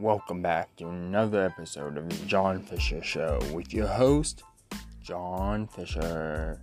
Welcome back to another episode of the John Fisher Show with your host, John Fisher.